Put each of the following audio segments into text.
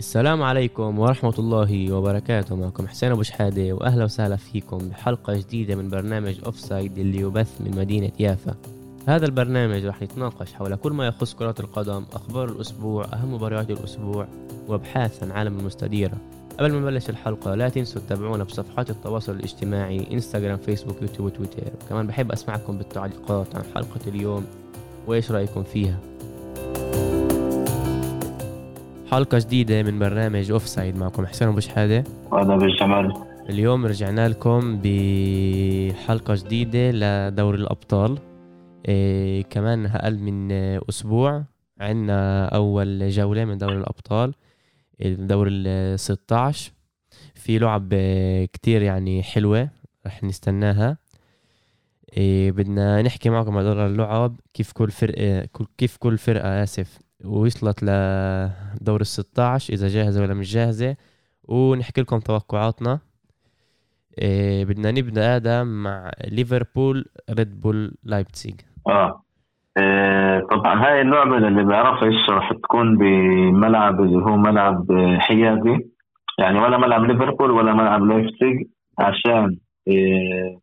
السلام عليكم ورحمة الله وبركاته. معكم حسين أبو شحادة وأهلا وسهلا فيكم بحلقة جديدة من برنامج Offside اللي يبث من مدينة يافا. هذا البرنامج راح يتناقش حول كل ما يخص كرة القدم أخبار الأسبوع أهم مباريات الأسبوع وأبحاث عن عالم المستديرة. قبل ما نبلش الحلقة لا تنسوا تتابعونا بصفحات التواصل الاجتماعي انستغرام فيسبوك يوتيوب وتويتر كمان بحب أسمعكم بالتعليقات عن حلقة اليوم وإيش رأيكم فيها. حلقة جديدة من برنامج Offside معكم حسين أبو شحادة. وهذا بالجمال اليوم رجعنا لكم بحلقة جديدة لدوري الأبطال. إيه كمان أقل من أسبوع عنا أول جولة من دوري الأبطال الدور ال 16 في لعب كتير يعني حلوة رح نستناها. إيه بدنا نحكي معكم على دور اللعب كيف كل فرقة كيف كل فرقة آسف. وصلت لدور ال 16 إذا جاهزة ولا مش جاهزة. ونحكي لكم توقعاتنا. إيه بدنا نبدأ آدم مع ليفربول ريد بول لايبتسيغ آه. إيه طبعا هاي اللعبة اللي بيعرفش راح تكون بملعب اللي هو ملعب حيادي. يعني ولا ملعب ليفربول ولا ملعب لايبتسيغ عشان إيه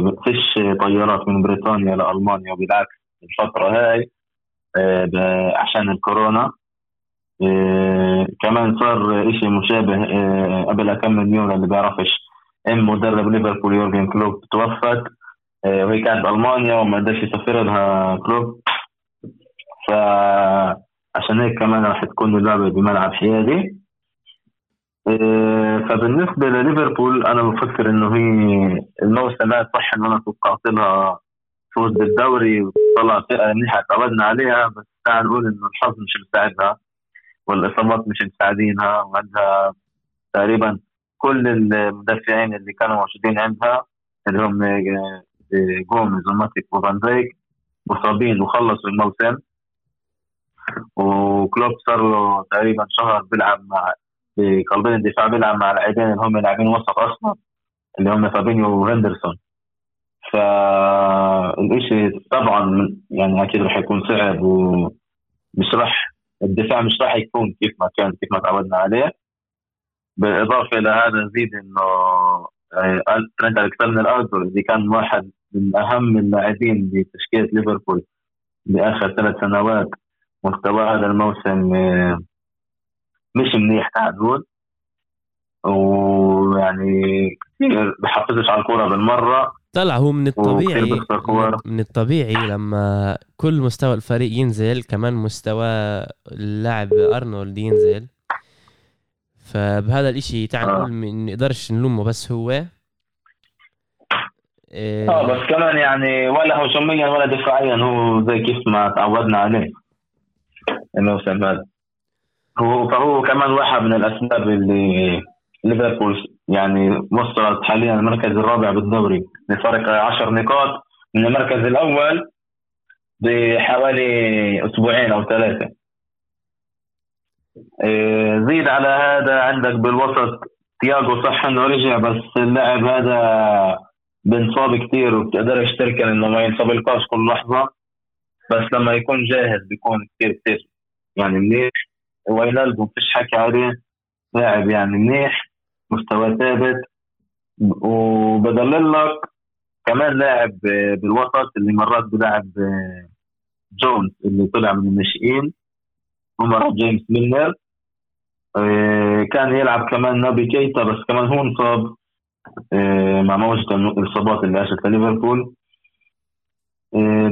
بتخش طيارات من بريطانيا لألمانيا وبالعكس. الفترة هاي عشان الكورونا. إيه كمان صار إشي مشابه إيه قبل كم من يوم اللي بيعرفش إم مدرب ليفربول يورجن كلوب توفت. وهي كانت المانيا وما قدرش يسافر لها كلوب. فعشان هيك كمان راح تكون اللعبة بملعب حيادي. فبالنسبة لليفربول أنا بفكر إنه هي الموسم هذا صح إنه أنا توقعت لها فوز بالدوري وطلع فرقة منيحه تعودنا عليها بس تعال نقول إنه الحظ مش مساعدها والإصابات مش مساعدينها وعندها تقريبا كل المدافعين اللي كانوا موجودين عندها اللي هم جوميز وماتيك وفان دايك مصابين وخلصوا الموسم. وكلوب صار له تقريبا شهر بيلعب مع بقلبين الدفاع بيلعب مع لاعبين اللي هم لاعبين وسط أصلا اللي هم فابينيو وهندرسون. فالإشي طبعا يعني أكيد رح يكون صعب ومش رح الدفاع مش راح يكون كيف ما كان كيف ما تعودنا عليه. بالإضافة إلى هذا نزيد إنه ترينت الكسندر ارنولد اللي كان واحد من أهم اللاعبين بتشكيله ليفربول باخر ثلاث سنوات مستوى هذا الموسم مش منيح نقول ويعني كثير بحفزش على الكوره بالمرة. طلع هو من الطبيعي من الطبيعي لما كل مستوى الفريق ينزل كمان مستوى اللاعب أرنولد ينزل. فبهذا الإشي تعال نقول ما نقدرش نلومه بس هو إيه آه بس كمان يعني ولا هجوميا ولا دفاعيا هو زي كيف ما تعودنا عليه. الموسم هذا هو فهو كمان واحد من الأسباب اللي ليفربول يعني وصلت حاليا المركز الرابع بالدوري. بفرق 10 نقاط من المركز الأول بحوالي أسبوعين أو ثلاثة. زيد على هذا عندك بالوسط تياجو صح إنه رجع بس اللاعب هذا بنصاب كثير وبتقدرش تركن انه ما ينصاب الكاس كل لحظة بس لما يكون جاهز بيكون كثير كثير يعني منيح وينالدو فيش حكي عليه. لاعب يعني منيح مستوى ثابت. وبدلل لك كمان لاعب بالوسط اللي مرات بلاعب جونز اللي طلع من الناشئين عمر جيمس ميلنر. كان يلعب كمان نابي كيتا بس كمان هو انصاب مع موجة الإصابات اللي عاشت ليفربول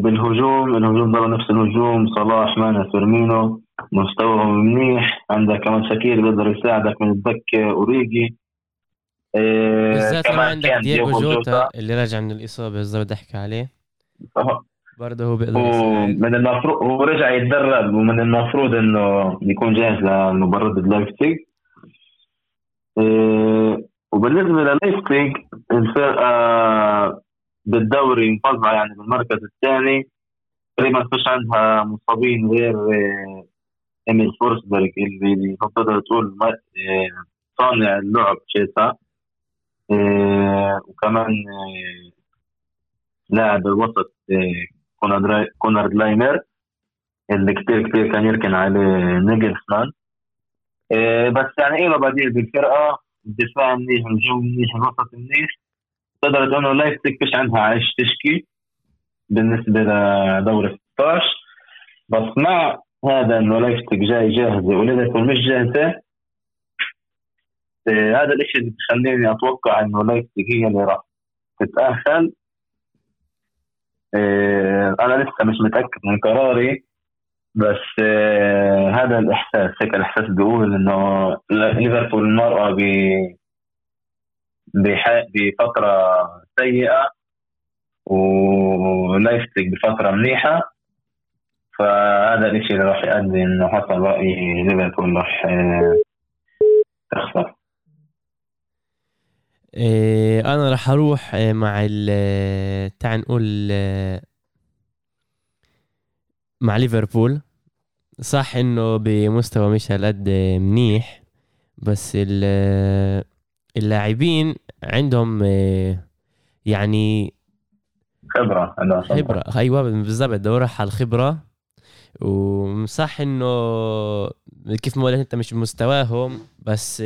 بالهجوم الهجوم ضل نفس الهجوم صلاح ماني فيرمينو. مستواهم منيح. عندك كمان شاكيري بيقدر يساعدك من الدكة أوريجي. بالذات لما عندك دييغو جوتا اللي رجع من الإصابة إذا بدي أحكي عليه. برضه هو بيقدر من المفروض هو رجع يتدرب ومن المفروض إنه يكون جاهز لمباراة لايبزيج إيه وبالنسبة للايبزيج الفرقة بالدوري مفضلة يعني بالمركز الثاني. تقريبا فيش عندها مصابين غير إيه إيميل فورسبرغ اللي تقدر تقول إيه صانع اللعب تشيسا إيه وكمان إيه لاعب الوسط كونراد لايمر اللي كتير كتير كان يركن عليه نيجلسمان. بس يعني له بديل بالفرقة الدفاع منيح الهجوم منيح الوسط منيح. تقدر تقول إنه لايبزيج فيش عندها إيش تشكي بالنسبة لدور ال 16 بس مع هذا إنه لايبزيج جاي جاهزه وليفربول مش جاهزة هذا الشيء اللي بخليني أتوقع إنه لايبزيج هي اللي راح تتأهل. إيه أنا لسه مش متأكد من قراري بس آه هذا الإحساس هيك الإحساس بيقول إنه ليفربول المرأة ب بفترة سيئة ولايفتك بفترة منيحة. فهذا الشيء اللي راح يؤدي إنه حسب رأيي ليفربول راح آه، تخسر. أنا راح أروح آه، مع ال آه، تعال نقول مع ليفربول. صح إنه بمستوى مش هالقد منيح بس اللاعبين عندهم يعني خبرة عندهم خبرة. أيوه بالضبط. دورة على الخبرة. وصح إنه كيف ما قلت أنت مش بمستواهم بس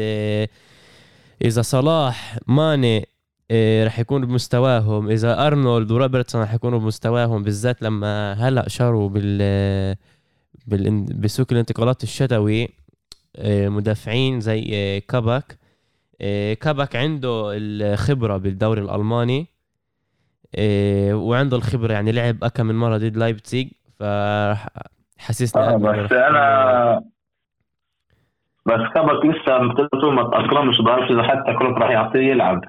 إذا صلاح ماني رح يكونوا بمستواهم إذا أرنولد وروبرتسون رح يكونوا بمستواهم بالذات لما هلأ شاروا بال بسوق الانتقالات الشتوي آه، مدافعين زي آه، كاباك. كاباك عنده الخبرة بالدوري الألماني وعنده الخبرة يعني لعب اكم من مرة ضد لايبتسيج فحسسني آه بس أنا بس كاباك لسه ما تاقلمش بعرفش إذا حتى كلوب راح يعطيه يلعب.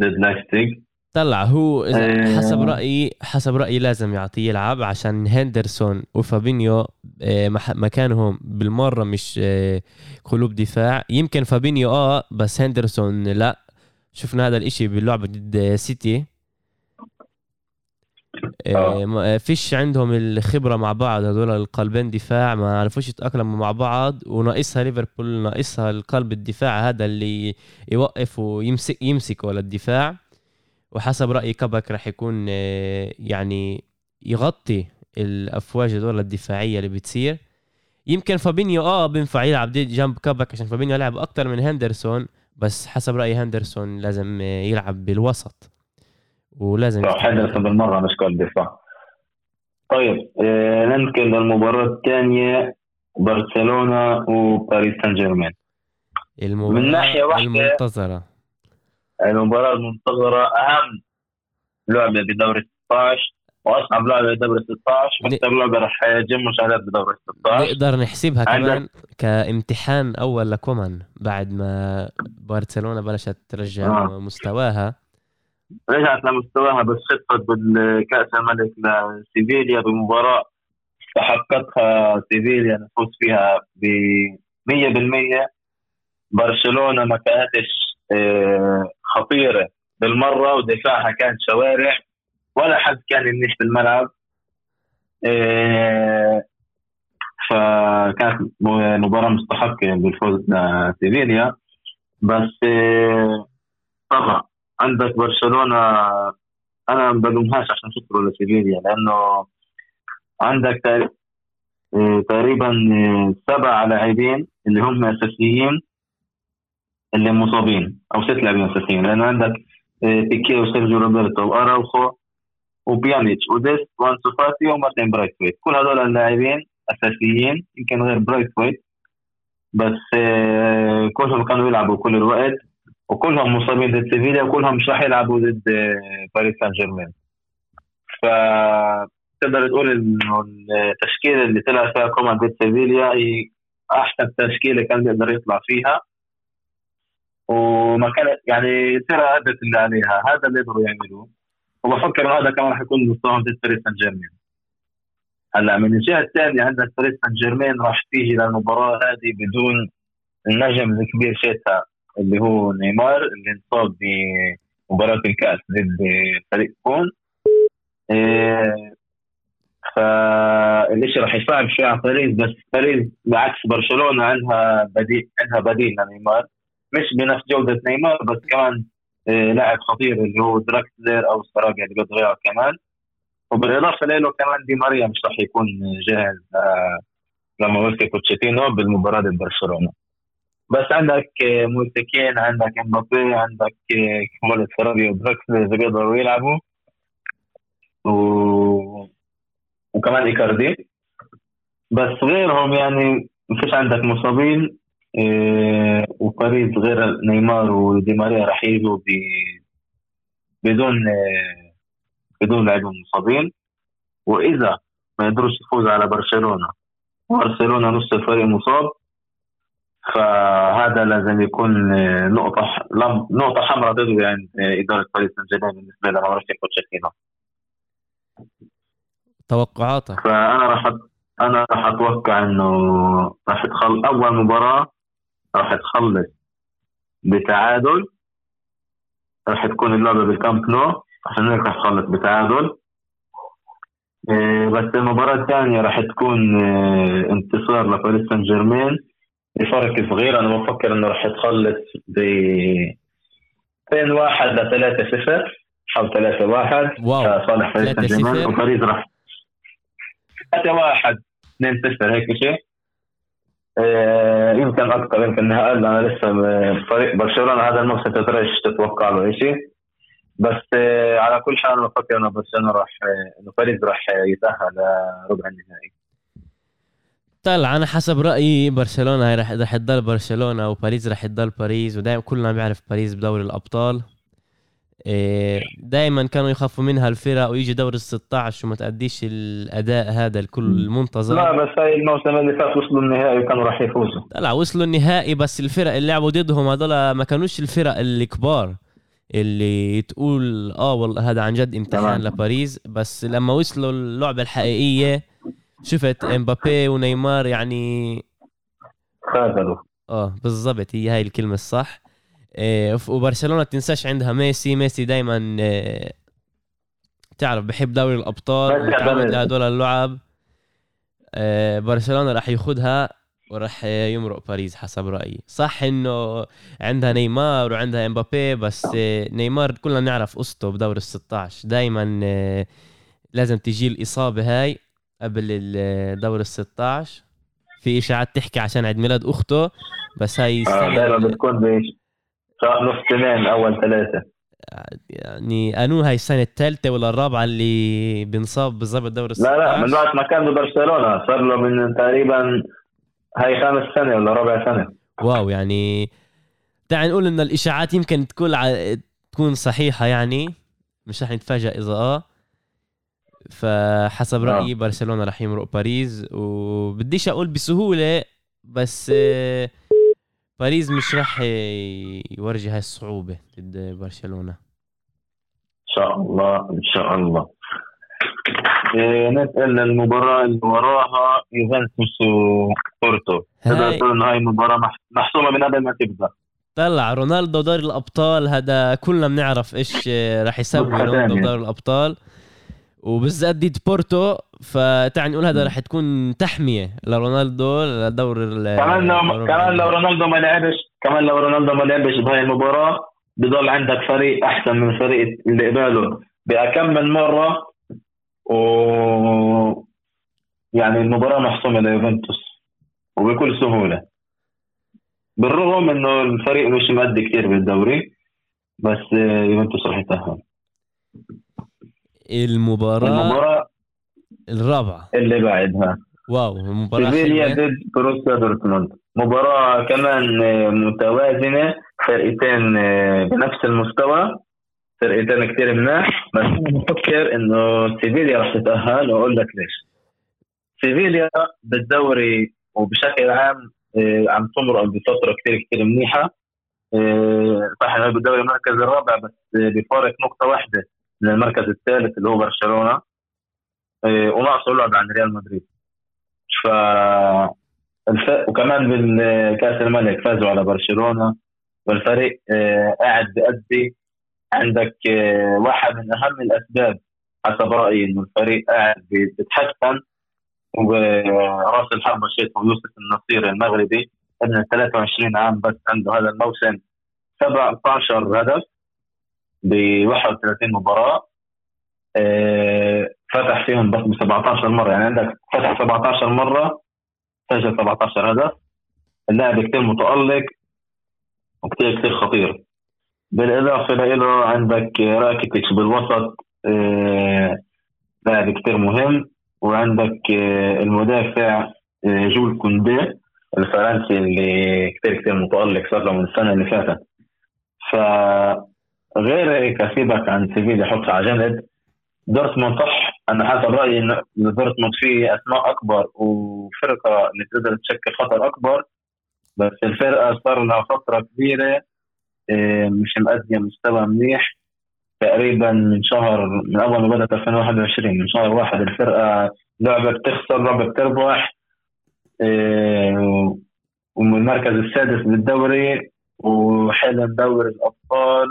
ضد لايبتسيج طلع هو إذا حسب رأيي حسب رأيي لازم يعطيه يلعب عشان هندرسون وفابينيو آه، مكانهم بالمرة مش آه، قلوب دفاع. يمكن فابينيو آه بس هندرسون لا. شفنا هذا الإشي باللعبة ضد سيتي. آه. فيش عندهم الخبرة مع بعض هذول القلبين دفاع ما عرفوش يتأقلموا مع بعض وناقصها ليفربول ناقصها القلب الدفاع هذا اللي يوقف ويمسك يمسك ولا الدفاع وحسب رأيي كبك راح يكون آه، يعني يغطي الأفواج هذول الدفاعية اللي بتصير. يمكن فابينيو آه بينفع يلعب جنب كبك عشان فابينيو لعب أكثر من هندرسون بس حسب رأيي هندرسون لازم آه، يلعب بالوسط. ولازم هندرسون بالمرة مش كل دفاع طيب آه ننتقل للمباراة الثانية برشلونة وباريس سان جيرمان المباراة من ناحية واحدة المنتظرة. المباراة المنتظرة أهم لعبة بدوري 16 وأصعب لعبة بدوري 16 أكثر لعبة راح يجم مشاهدات بدوري 16 نقدر نحسبها كمان كامتحان أول لكومان بعد ما برشلونة بلشت ترجع آه. مستواها. رجعت لمستواها بس خطت بالكأس الملك لسيفيليا بمباراة استحقتها سيفيليا نفوز فيها ب 100% برشلونة ما كانتش آه، خطيرة بالمرة ودفاعها كان شوارع ولا حد كان منيح بالملعب آه، فكانت مباراة مستحقة بالفوز لسيفيليا بس آه، طبعا عندك برشلونة أنا ما بلومهاش عشان خسروا لسيفيليا لأنه عندك تقريبا سبع لاعبين اللي هم أساسيين اللي مصابين أو ست لاعبين أساسيين لأنه عندك آه، بيكي وسيرجيو روبرتو وأراوخو وبيانيتش ودست وأنسو فاتي ومارتن برايتويت كل هذول اللاعبين أساسيين يمكن غير برايتويت بس آه، كلهم كانوا يلعبوا كل الوقت. وكلهم مصابين ضد سيفيليا وكلهم مش راح يلعبوا ضد آه، باريس سان جيرمان ف تقدر تقول إنه التشكيلة اللي طلع فيها كومان ضد سيفيليا هي أحسن تشكيلة كان بيقدر يطلع فيها. وما كانت يعني الفرقه أدت اللي عليها. هذا اللي يقدروا يعملوه. وبفكر هذا كمان راح يكون مستواهم ضد باريس سان جيرمان هلأ من الجهة الثانية عندك باريس سان جيرمان راح تيجي للمباراة هذه بدون النجم الكبير تبعها اللي هو نيمار اللي انصاب بمباراه الكأس ضد فريق كون. إيه فالشيء راح يصعب شوي على باريس بس باريس بعكس برشلونة عندها بديل عندها بديل لنيمار. مش بنفس جودة نيمار بس كمان آه، لاعب خطير اللي هو دراكسلر أو سراجا اللي بيضيعه كمان. وبالإضافة له كمان دي ماريا مش راح يكون جاهز آه، لما مسك بوتشيتينو بالمباراة ضد برشلونة. بس عندك آه، موسيقيين عندك امبابي عندك آه، كمال فيراري وبراكسلي اذا بيقدروا يلعبوا. و... وكمان إيكاردي. بس غيرهم يعني ما فيش عندك مصابين إيه وباريس غير نيمار ودي ماريا راح يجوا. بدون إيه بدون لاعبين مصابين. وإذا ما يقدروش يفوزوا على برشلونة وبرشلونه نص الفريق مصاب. فهذا لازم يكون إيه، نقطة نقطة حمراء ضد يعني إدارة باريس سان جيرمان بالنسبة لنا راح بوتشيتينو توقعاتك؟ فأنا راح أنا راح أتوقع إنه راح تخل أول مباراة راح تخلص بتعادل راح تكون اللعبة بالكامب نو عشان هيك راح تخلص بتعادل. إيه، بس المباراة الثانية راح تكون انتصار لباريس سان جيرمان بفرق صغير. أنا بفكر إنه راح تخلص ب بين واحد لثلاثة صفر أو ثلاثة واحد. واو. صالح باريس سان جيرمان وباريس راح ثلاثة واحد اثنين صفر هيك شيء آه، يمكن أكثر يمكن أقل أنا لسه فريق برشلونة هذا الموسم تقدرش تتوقع له شيء بس آه، على كل حال بفكر إنه برشلونة راح إنه باريس راح يتأهل لربع النهائي. طلع أنا حسب رأيي برشلونة هي رح رح تضل برشلونة وباريس رح تضل باريس ودائما كلنا بيعرف باريس بدوري الأبطال. إيه، دائما كانوا يخافوا منها الفرق ويجي دور ال 16 وما تأديش الأداء هذا الكل المنتظر. لا بس هاي الموسم اللي فات وصلوا النهائي وكانوا راح يفوزوا. لا وصلوا النهائي بس الفرق اللي لعبوا ضدهم هذول ما كانوش الفرق الكبار اللي تقول آه والله هذا عن جد امتحان لباريس. بس لما وصلوا اللعبة الحقيقية شفت إمبابي ونيمار يعني خاذلوا. آه بالضبط هي هاي الكلمة الصح. إيه وبرشلونة تنساش عندها ميسي. ميسي دائما إيه تعرف بحب دوري الأبطال متعود لهدول اللعب. إيه برشلونة راح ياخذها وراح يمرق باريس حسب رأيي. صح إنه عندها نيمار وعندها إمبابي بس نيمار كلنا نعرف قصته بدور ال 16 دائما لازم تجي الإصابة هاي. قبل الدور ال 16 في إشاعات تحكي عشان عيد ميلاد أخته بس هاي آه دائما بتكون نص سنين أول ثلاثة. يعني أنو هاي السنة الثالثة ولا الرابعة اللي بنصاب بالضبط دوري لا لا من وقت ما كان ببرشلونة. صار له من تقريبا هاي خامس سنة ولا رابع سنة. واو يعني تعال نقول إن الإشاعات يمكن تكون ع... تكون صحيحة يعني. مش رح نتفاجئ إذا آه. فحسب رأيي آه. برشلونة رح يمرق باريس وبديش أقول بسهولة بس آه باريس مش راح يورجي هاي الصعوبة ضد برشلونة. إن شاء الله إن شاء الله. إيه نسأل المباراة اللي وراها يوفنتوس وبورتو تقول إنه هاي المباراة محسومة من قبل ما تبدأ. طلع رونالدو دوري الأبطال هذا كلنا بنعرف إيش راح يسوي رونالدو دوري الأبطال. وبالذات ضد بورتو فتعني نقول هذا رح تكون تحمية لرونالدو لدور كمان لو كمان لو رونالدو ما لعبش كمان لو رونالدو ما لعبش بهاي المباراة بضل عندك فريق أحسن من الفريق اللي قباله. بأكم من مرة و يعني المباراة محسومة ليوفنتوس وبكل سهولة. بالرغم إنه الفريق مش هادي كثير بالدوري بس يوفنتوس راح يتأهل. المباراة المباراة الرابعة. اللي بعدها. واو مباراة سيفيليا ضد بروسيا دورتموند. مباراة كمان متوازنة. فرقتين بنفس المستوى. فرقتين كثير مناح. بس أنا بفكر إنه سيفيليا راح تتأهل وأقول لك ليش. سيفيليا بالدوري وبشكل عام آه، عم تمرق بفترة كثير كثير منيحة. آه، صح إنه بالدوري المركز الرابع بس بفارق نقطة واحدة. من المركز الثالث اللي هو برشلونة. إيه، وناقصه لعب عن ريال مدريد. ف. وكمان بالكاس الملك فازوا على برشلونة. والفريق إيه، قاعد بيأدي عندك إيه، واحد من أهم الأسباب حسب رأيي إنه الفريق قاعد بيتحسن وراس الحربة الشيخ يوسف النصير المغربي ابن 23 عام بس عنده هذا الموسم 17 هدف. ب 31 مباراة آه، فتح فيهم بس ب 17 مرة. يعني عندك فتح 17 مرة سجل 17 هدف. اللاعب كثير متألق وكتير كتير خطير. بالإضافة له عندك راكيتيتش بالوسط آه، لاعب كتير مهم. وعندك آه، المدافع جول كوندي الفرنسي اللي كتير كتير متألق صار له من السنة اللي فاتت. فغير هيك سيبك عن سيفيليا حطها على جنب. دورتموند صح. أنا حسب رايي ان دورتموند فيه أسماء أكبر وفرقة اللي تقدر تشكل خطر أكبر. بس الفرقة صار لها فترة كبيرة آه، مش مأدية مستوى منيح. تقريبا من شهر من أول ما بدأت 2021 من شهر واحد الفرقة لعبه بتخسر لعبه بتربح آه، ومن المركز السادس بالدوري وحلم دوري الأبطال.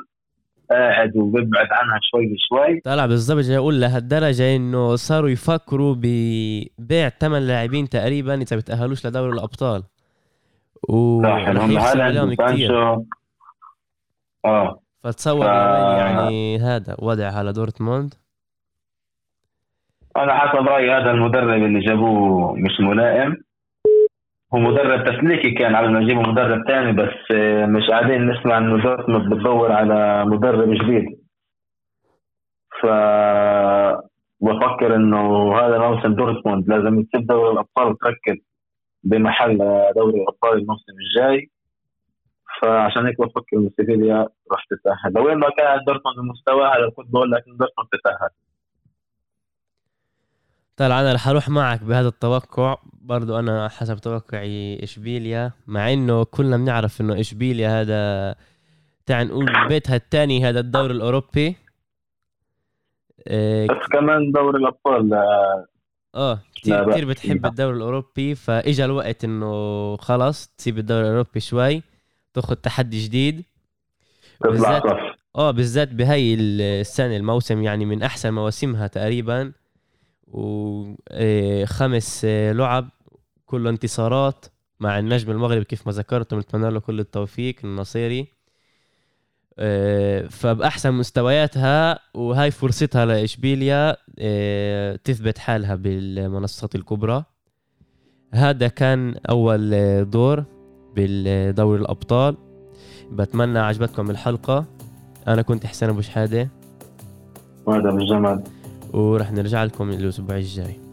قاعد وبيبعد عنها شوي شوي طلع بالضبط جاي أقول لهالدرجه إنه صاروا يفكروا ببيع ثمان لاعبين تقريبا إذا بتأهلوش لدوري الأبطال. و هم عليهم كثير آه. فتصور ف... يعني هذا وضع على دورتموند. أنا حسب رأيي هذا المدرب اللي جابوه مش ملائم. هو مدرب تسليكي كان على يجيبوا مدرب ثاني بس مش قاعدين نسمع إنه دورتموند بتدور على مدرب جديد. ف بفكر إنه هذا موسم دورتموند لازم تسيب دوري الأبطال وتركز بمحل دوري الأبطال الموسم الجاي. فعشان هيك بفكر إنه سيفيليا راح تتأهل. لو ما كان دورتموند المستوى هذا كنت بقول لك دورتموند تتأهل. طيب أنا رح أروح معك بهذا التوقع. برضو أنا حسب توقعي إشبيليا مع إنه كلنا بنعرف إنه إشبيليا هذا تعال نقول بيتها الثاني هذا الدوري الأوروبي. إيه بس كمان دوري الأبطال آه كثير كثير بتحب الدوري الأوروبي فاجى الوقت إنه خلص تسيب الدوري الأوروبي شوي تاخذ تحدي جديد. بالذات آه بالذات بهي السنة الموسم يعني من أحسن مواسمها تقريبا. وخمس آه، لعب كله انتصارات مع النجم المغربي كيف ما ذكرت ونتمنى له كل التوفيق النصيري. آه، فبأحسن مستوياتها وهاي فرصتها لإشبيليا آه، تثبت حالها بالمنصات الكبرى. هذا كان أول دور بالدوري الأبطال. بتمنى عجبتكم الحلقة. أنا كنت حسين أبو شحادة. وهذا بالجمال ورح نرجع لكم الأسبوع الجاي.